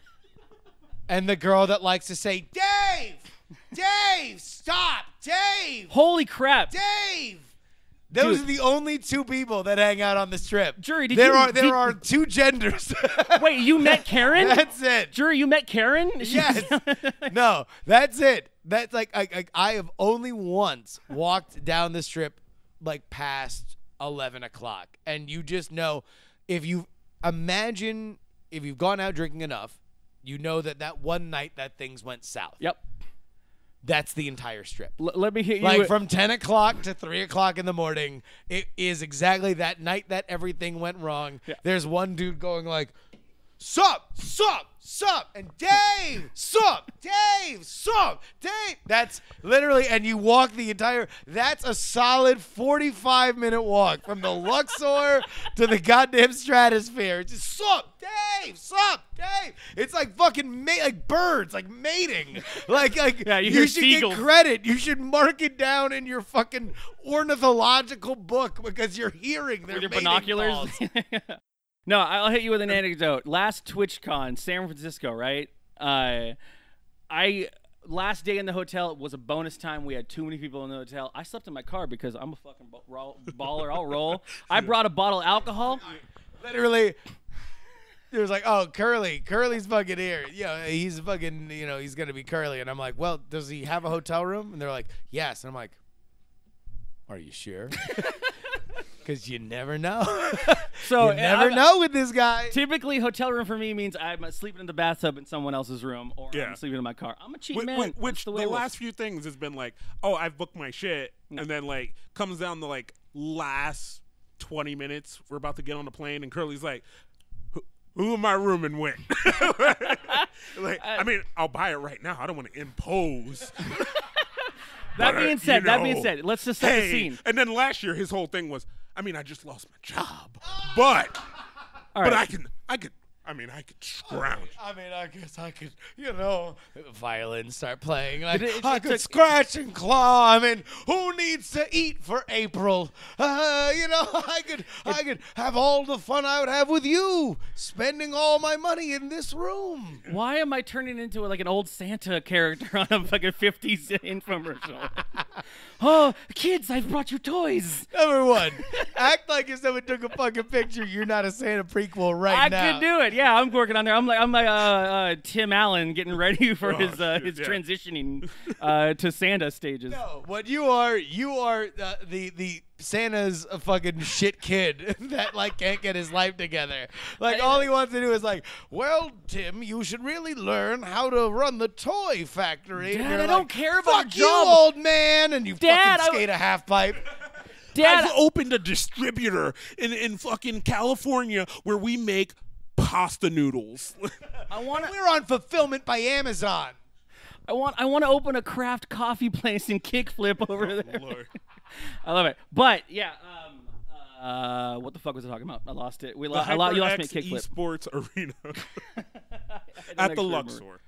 and the girl that likes to say, Dave, Dave, stop, Dave, Holy crap! Dave. Those Dude. are the only two people that hang out on the strip. Jury, did there you- are there did- are two genders. Wait, you met Karen? That's it. Jury, you met Karen? Yes. no, that's it. That's like I, I I have only once walked down the strip like past eleven o'clock, and you just know if you imagine if you've gone out drinking enough, you know that that one night that things went south. Yep. That's the entire strip. L- let me hit you. Like from 10 o'clock to 3 o'clock in the morning, it is exactly that night that everything went wrong. Yeah. There's one dude going like, Sup, sup, sup, and Dave, sup, Dave, sup, Dave. That's literally, and you walk the entire, that's a solid 45 minute walk from the Luxor to the goddamn stratosphere. It's just sup, Dave, sup, Dave. It's like fucking, ma- like birds, like mating. Like, like Yeah, you you should seagulls. get credit. You should mark it down in your fucking ornithological book because you're hearing their with your binoculars. no, I'll hit you with an anecdote. Last TwitchCon, San Francisco, right? Uh, I last day in the hotel was a bonus time. We had too many people in the hotel. I slept in my car because I'm a fucking baller. I'll roll. I brought a bottle of alcohol. literally it was like, oh, Curly, Curly's fucking here. Yeah, he's fucking, you know, he's gonna be Curly. And I'm like, well, does he have a hotel room? And they're like, yes. And I'm like, are you sure? Because you never know. So you never I'm- know with this guy. Typically, hotel room for me means I'm sleeping in the bathtub in someone else's room, or Yeah. I'm sleeping in my car. I'm a cheap Wh- man. wh- That's which the, the, way it last few things has been like, oh, I've booked my shit, and then like comes down to like last twenty minutes, we're about to get on the plane, and Curly's like, "Who- who am I rooming with? like, I mean, I'll buy it right now. I don't want to impose. That but, uh, being you said, that being said, let's just set hey, the scene. And then last year, his whole thing was, I mean, I just lost my job, but but. I can, I could, I mean, I could scrounge. I mean, I guess I could, you know, violins start playing. Like, It- it- I it could took- scratch and claw. I mean, who needs to eat for April? Uh, you know, I could, I could have all the fun I would have with you, spending all my money in this room. Why am I turning into like an old Santa character on a fucking 50s infomercial? oh, kids, I've brought you toys. Number one, act like if someone took a fucking picture. You're not a Santa prequel right I now. I could do it. Yeah, I'm working on there. I'm like I'm like uh, uh, Tim Allen getting ready for Oh, his uh, shit, his yeah. transitioning uh, to Santa stages. No, what you are, you are uh, the the Santa's a fucking shit kid that like can't get his life together. Like all he wants to do is like, well, Tim, you should really learn how to run the toy factory. And Dad, you're I don't care about Fuck your you, job." old man, and you Dad, I- fucking skate a half pipe. Dad, I've opened a distributor in, in fucking California where we make pasta noodles. I want We're on fulfillment by Amazon. I want I want to open a craft coffee place and kickflip over there. Lord. I love it. But yeah, um, uh, what the fuck was I talking about? I lost it. We The lost. I lo- you lost me HyperX at kickflip Esports Arena I had at the extra memory. Luxor.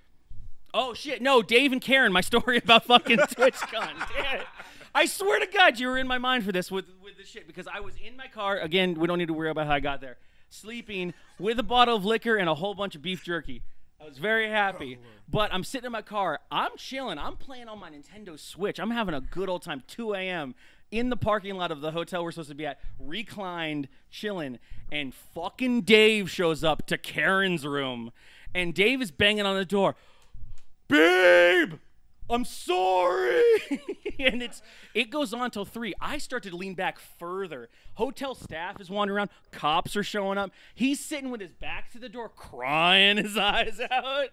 Oh shit! No, Dave and Karen. My story about fucking TwitchCon. Damn it. I swear to God, you were in my mind for this with with this shit because I was in my car. Again, we don't need to worry about how I got there. Sleeping with a bottle of liquor and a whole bunch of beef jerky. I was very happy. Oh, but I'm sitting in my car. I'm chilling. I'm playing on my Nintendo Switch. I'm having a good old time. 2 a.m. in the parking lot of the hotel we're supposed to be at, reclined, chilling, and fucking Dave shows up to Karen's room, and Dave is banging on the door. Babe, I'm sorry. and it's it goes on till three. I start to lean back further. Hotel staff is wandering around. Cops are showing up. He's sitting with his back to the door, crying his eyes out.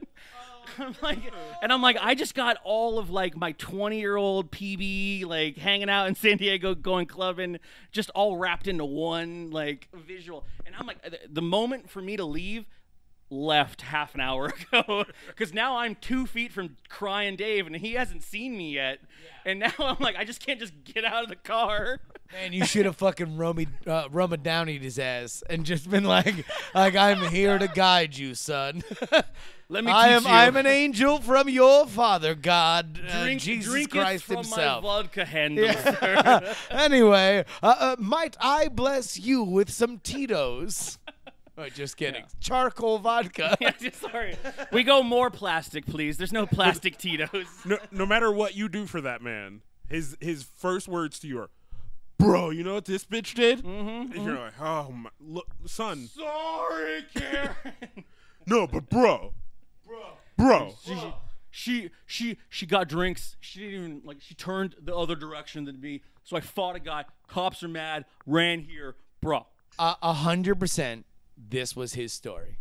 I'm like, and I'm like, I just got all of like my 20 year old PB like hanging out in San Diego, going clubbing, just all wrapped into one like visual. And I'm like, the- the moment for me to leave left half an hour ago because now I'm two feet from crying Dave and he hasn't seen me yet. And now I'm like, I just can't just get out of the car. Man, you should have fucking Romy, uh, Roma Downeyed his ass and just been like, like I'm here to guide you, son. Let me I am you. I'm an angel from your father, God, uh, drink, Jesus drink Christ it from himself. my vodka handle, sir. anyway, uh, uh, might I bless you with some Tito's? Oh, just kidding. Charcoal vodka. Yeah, Sorry. We go more plastic, please. There's no plastic Tito's. No, no matter what you do for that man, his his first words to you are, "Bro, you know what this bitch did?" Mm-hmm, and you're like, "Oh my, look, son, Sorry, Karen. no, but bro, bro, she, she she she got drinks. She didn't even like. She turned the other direction than me. So I fought a guy. Cops are mad. Ran here, bro. A a hundred percent. This was his story.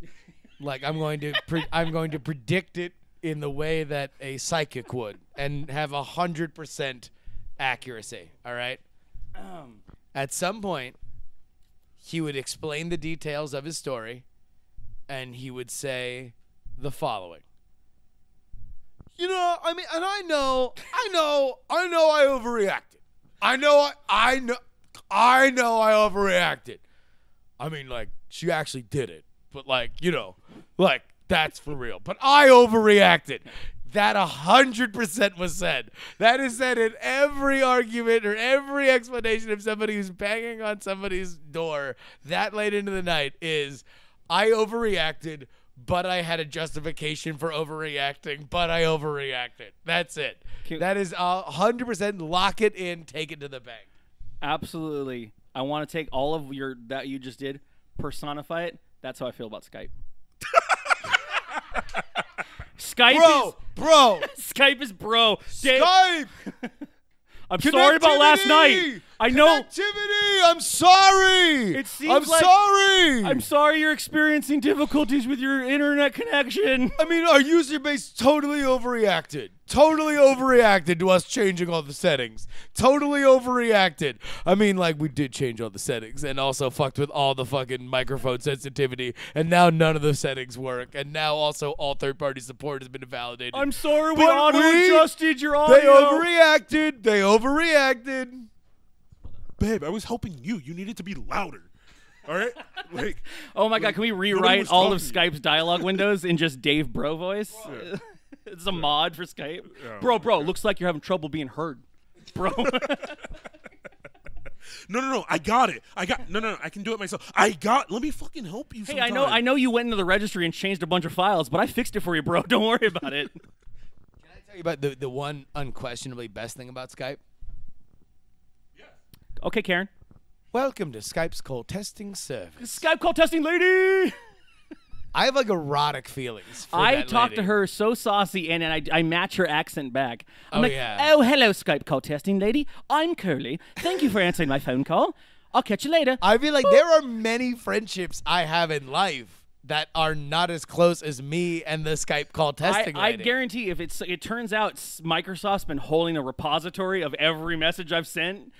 Like I'm going to, pre- I'm going to predict it in the way that a psychic would, and have a hundred percent accuracy. All right. Um, At some point, he would explain the details of his story, and he would say the following. You know, I mean, and I know, I know, I know I overreacted. I know, I, I know, I know I overreacted. I mean, like, she actually did it. But, like, you know, like, that's for real. But I overreacted. That a hundred percent was said. That is said in every argument or every explanation of somebody who's banging on somebody's door that late into the night is I overreacted, but I had a justification for overreacting, but I overreacted. That's it. Can- That is a hundred percent lock it in, take it to the bank. absolutely. I want to take all of your that you just did, personify it. That's how I feel about Skype. Skype Bro, bro, Skype is bro. Dave, Skype. I'm sorry about last night. I know. Connectivity. I'm sorry. It seems I'm like- sorry. I'm sorry you're experiencing difficulties with your internet connection. I mean, our user base totally overreacted. Totally overreacted to us changing all the settings. Totally overreacted. I mean, like, we did change all the settings and also fucked with all the fucking microphone sensitivity, and now none of the settings work, and now also all third party support has been invalidated. I'm sorry we But auto adjusted your audio. they overreacted. They overreacted. babe, I was helping you. You needed to be louder. All right, like, Oh my god, can we rewrite all of talking to you. Skype's dialogue windows in just Dave Bro voice? it's a mod for Skype. Bro, bro, looks like you're having trouble being heard. Bro. no, no, no, I got it. I got no, no, no. I can do it myself. I got. Let me fucking help you. hey, I know I know you went into the registry and changed a bunch of files, but I fixed it for you, bro. Don't worry about it. Can I tell you about the, the one unquestionably best thing about Skype? Yeah. Okay, Karen. Welcome to Skype's call testing service. Skype call testing lady. I have like erotic feelings. I talk to her so saucy, and, and I, I match her accent back. I'm Oh, like, yeah. oh, hello, Skype call testing lady. I'm Curly. Thank you for answering my phone call. I'll catch you later. I feel like there are many friendships I have in life that are not as close as me and the Skype call I, testing I lady. guarantee if it's it turns out Microsoft's been holding a repository of every message I've sent.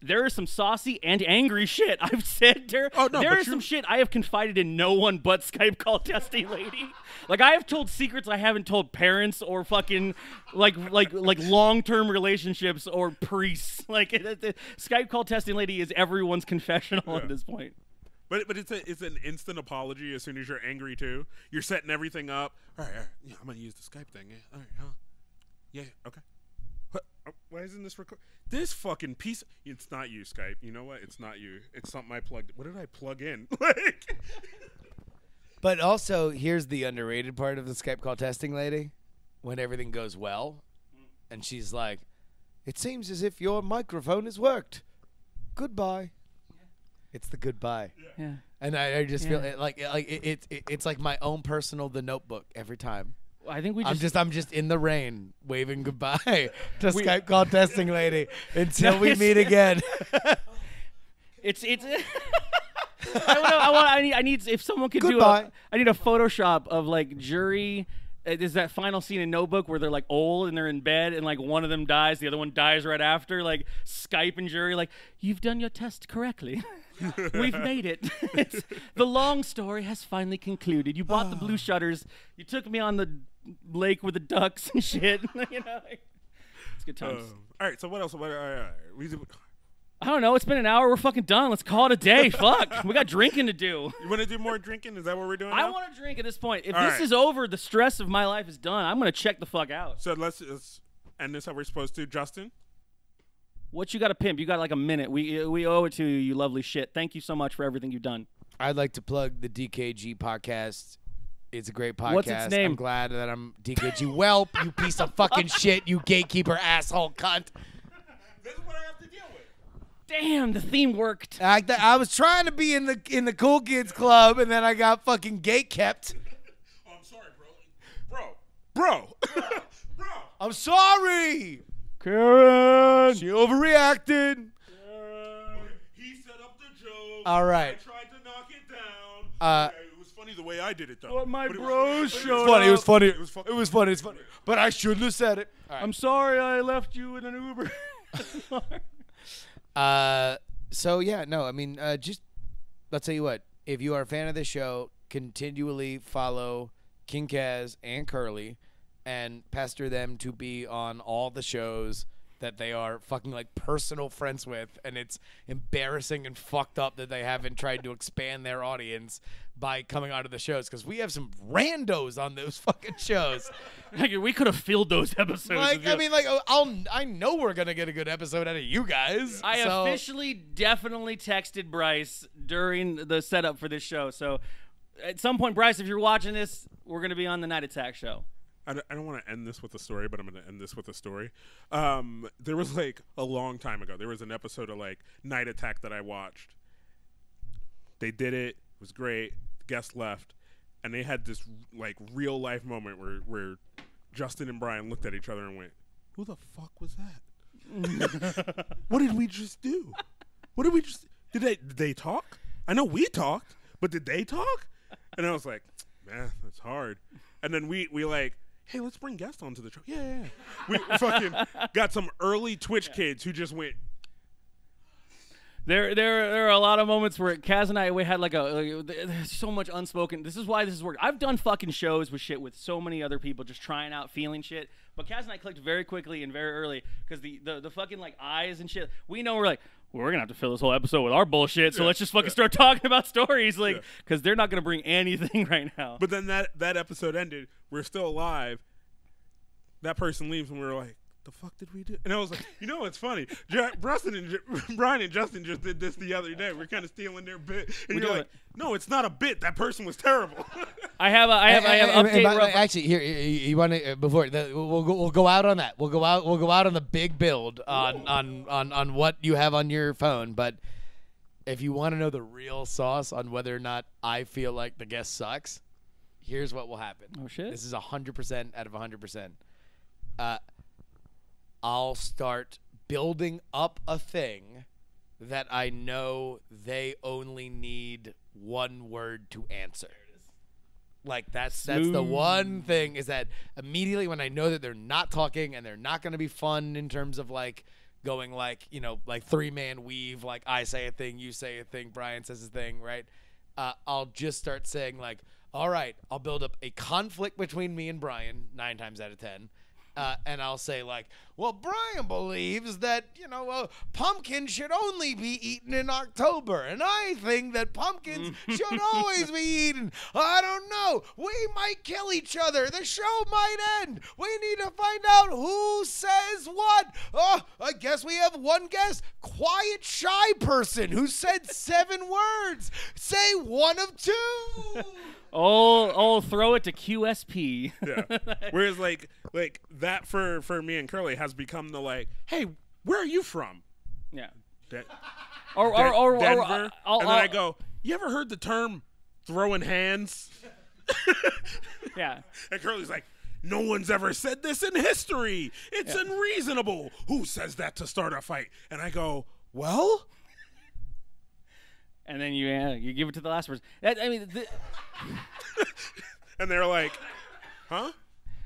There is some saucy and angry shit I've said to. Oh, no, there is some shit I have confided in no one but Skype call testing lady. Like I have told secrets I haven't told parents or fucking like like like long term relationships or priests. Like Skype call testing lady is everyone's confessional at this point. But but it's a it's an instant apology as soon as you're angry too. You're setting everything up. All right, all right yeah, I'm gonna use the Skype thing. Yeah, all right, huh? Yeah, okay. What, uh, why isn't this record? This fucking piece. It's not you, Skype. You know what? It's not you. It's something I plugged. What did I plug in? like, But also, here's the underrated part of the Skype call testing lady. When everything goes well, and she's like, "It seems as if your microphone has worked. Goodbye." It's the goodbye, Yeah. and I, I just feel it, like like it, it, it, it's like my own personal The Notebook every time. I think we just. I'm just, just I'm just in the rain waving goodbye to We- Skype call testing lady until No, we meet again. It's it's. I don't know. I want. I need. I need. If someone could do Goodbye. a. I need a Photoshop of like jury. Uh, Is that final scene in Notebook where they're like old and they're in bed and like one of them dies, the other one dies right after. Like Skype and jury, like you've done your test correctly. We've made it. It's, the long story has finally concluded. You bought the blue shutters. You took me on the lake with the ducks and shit. you know, like, it's good times. um, all right. So what else? What, all right, all right. We, I don't know. It's been an hour. We're fucking done. Let's call it a day. Fuck. We got drinking to do. You want to do more drinking? Is that what we're doing? I now? want to drink at this point. If All this right. is over, the stress of my life is done. I'm gonna check the fuck out. So let's, let's end this how we're supposed to, Justin. What you got to pimp? You got like a minute. We we owe it to you, you lovely shit. Thank you so much for everything you've done. I'd like to plug the DKG podcast. It's a great podcast. What's its name? I'm glad that I'm DKG. Welp, you piece of fucking shit, you gatekeeper asshole cunt. This is what I have to deal with. Damn, the theme worked. I, th- I was trying to be in the in the cool kids club, and then I got fucking gate kept. Oh, I'm sorry, bro. Bro, bro, bro. I'm sorry. Karen. She overreacted. He set up the joke. All right. I tried to knock it down. Uh, Okay, it was funny the way I did it, though. But my it was- bros but it showed was funny. It was funny. It was fu- It was funny. It's funny. But I shouldn't have said it. I'm sorry I left you in an Uber. Uh, so yeah, no, I mean, uh, just let's tell you what. If you are a fan of the show, continually follow King Kaz and Curly, and pester them to be on all the shows that they are fucking like personal friends with, and it's embarrassing and fucked up that they haven't tried to expand their audience by coming onto the shows because we have some randos on those fucking shows. Like, we could have filled those episodes. like, I mean, like, oh, I'll I know we're gonna get a good episode out of you guys. I so- officially definitely texted Bryce during the setup for this show. So at some point, Bryce, if you're watching this, we're gonna be on the Night Attack show. I don't, I don't want to end this with a story, but I'm going to end this with a story. Um, there was like a long time ago. There was an episode of like Night Attack that I watched. They did it. It was great. The guest left, and they had this like real life moment where where Justin and Brian looked at each other and went, "Who the fuck was that? what did we just do? What did we just? Did they did they talk? I know we talked, but did they talk?" And I was like, "Man, that's hard." And then we we like, "Hey, let's bring guests onto the show." Yeah, yeah. yeah. We fucking got some early Twitch kids who just went, There, there, there are a lot of moments where Kaz and I we had like a like, there's so much unspoken. This is why this has worked. I've done fucking shows with shit with so many other people, just trying out, feeling shit. But Kaz and I clicked very quickly and very early because the, the the fucking like eyes and shit. We know we're like well, we're gonna have to fill this whole episode with our bullshit. So let's just fucking start talking about stories, like because they're not gonna bring anything right now. But then that that episode ended. We're still alive. That person leaves, and we're like, "The fuck did we do?" And I was like, "You know, it's funny. J- Bruston and J- Brian and Justin just did this the other day. We're kind of stealing their bit." And We you're like, it. "No, it's not a bit. That person was terrible." I have a, I have I have And- and- update. and by- actually, here you, you want to uh, before the, we'll go, we'll go out on that. We'll go out. We'll go out on the big build on on on on what you have on your phone. But if you want to know the real sauce on whether or not I feel like the guest sucks, here's what will happen. Oh, shit. This is hundred percent out of hundred percent. Uh, I'll start building up a thing that I know they only need one word to answer. Like that's that's the one thing is that immediately when I know that they're not talking and they're not going to be fun in terms of like going like you know like three man weave like I say a thing you say a thing Brian says a thing right? Uh, I'll just start saying like all right I'll build up a conflict between me and Brian nine times out of ten Uh, and I'll say like, well, Brian believes that you know uh, pumpkin should only be eaten in October, and I think that pumpkins should always be eaten. I don't know. We might kill each other. The show might end. We need to find out who says what. Oh, I guess we have one guest, quiet, shy person who said seven words. Say one of two. Oh, oh, throw it to QSP. Yeah. Whereas like like that for for me and Curly has become the like, hey, where are you from? yeah. De- Or, or, or, or, Denver. I'll- and then I go, you ever heard the term throwing hands? Yeah. And Curly's like, no one's ever said this in history. It's unreasonable. Who says that to start a fight? And I go, well, And then you yeah, you give it to the last person. That, I mean, th- and they're like, huh?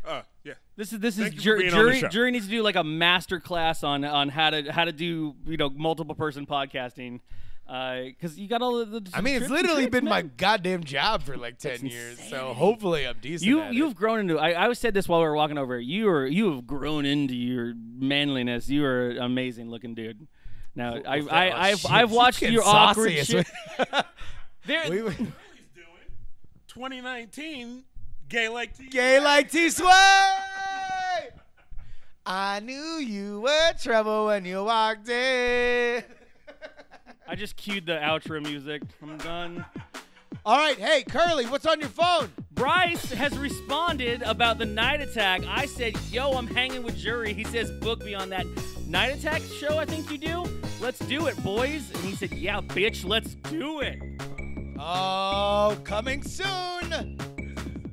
Uh, yeah. this is this Thank is you jur- being on the jury. Jury needs to do like a master class on on how to how to do you know multiple person podcasting, because you got all the. the I mean, it's literally tricks, been my goddamn job for like ten years, so hopefully I'm decent. You at you've it. grown into. I, I always said this while we were walking over. You are you have grown into your manliness. You are an amazing looking dude. Now I Oh, I I've, shit, I've watched getting your awkward shit. There, We were- 2019 gay like T. Gay like T Sway. I knew you were trouble when you walked in. I just queued the outro music. I'm done. All right, hey Curly, what's on your phone? Bryce has responded about the night attack. I said, "Yo, I'm hanging with jury." He says, "Book me on that night attack show. I think you do. Let's do it, boys." And he said, "Yeah, bitch, let's do it." Oh, coming soon.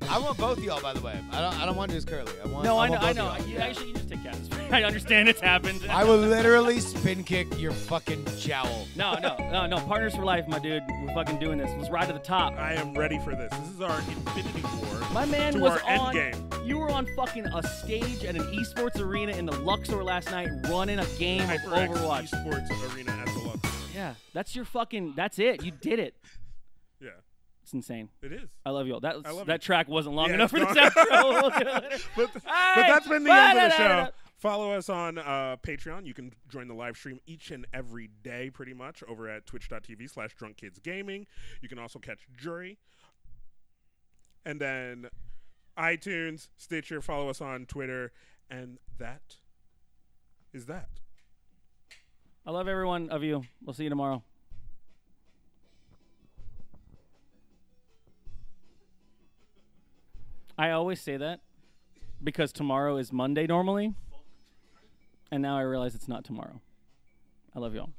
I want both of y'all, by the way. I don't. I don't want just Curly. I want. No, I want know, I know. of y'all. You, Yeah. Actually, you just take Kaz. I understand it's happened. I will literally spin kick your fucking jowl. No, no, no, no. Partners for life, my dude. We're fucking doing this. Let's ride to the top. I am ready for this. This is our Infinity War. My man to was our end on. game. You were on fucking a stage at an esports arena in the Luxor last night, running a game of Overwatch. Esports Arena at the Lux. Yeah, that's your fucking. That's it. You did it. It's insane. it is. I love you all. That that track wasn't long Yeah, enough for this outro. But, but that's been the end of the show. Follow us on uh, Patreon. You can join the live stream each and every day, pretty much, over at twitch.tv slash drunk kids gaming. You can also catch Jury. And then iTunes, Stitcher, follow us on Twitter. And that is that. I love every one of you. We'll see you tomorrow. I always say that because tomorrow is Monday normally. And now I realize it's not tomorrow. I love you all.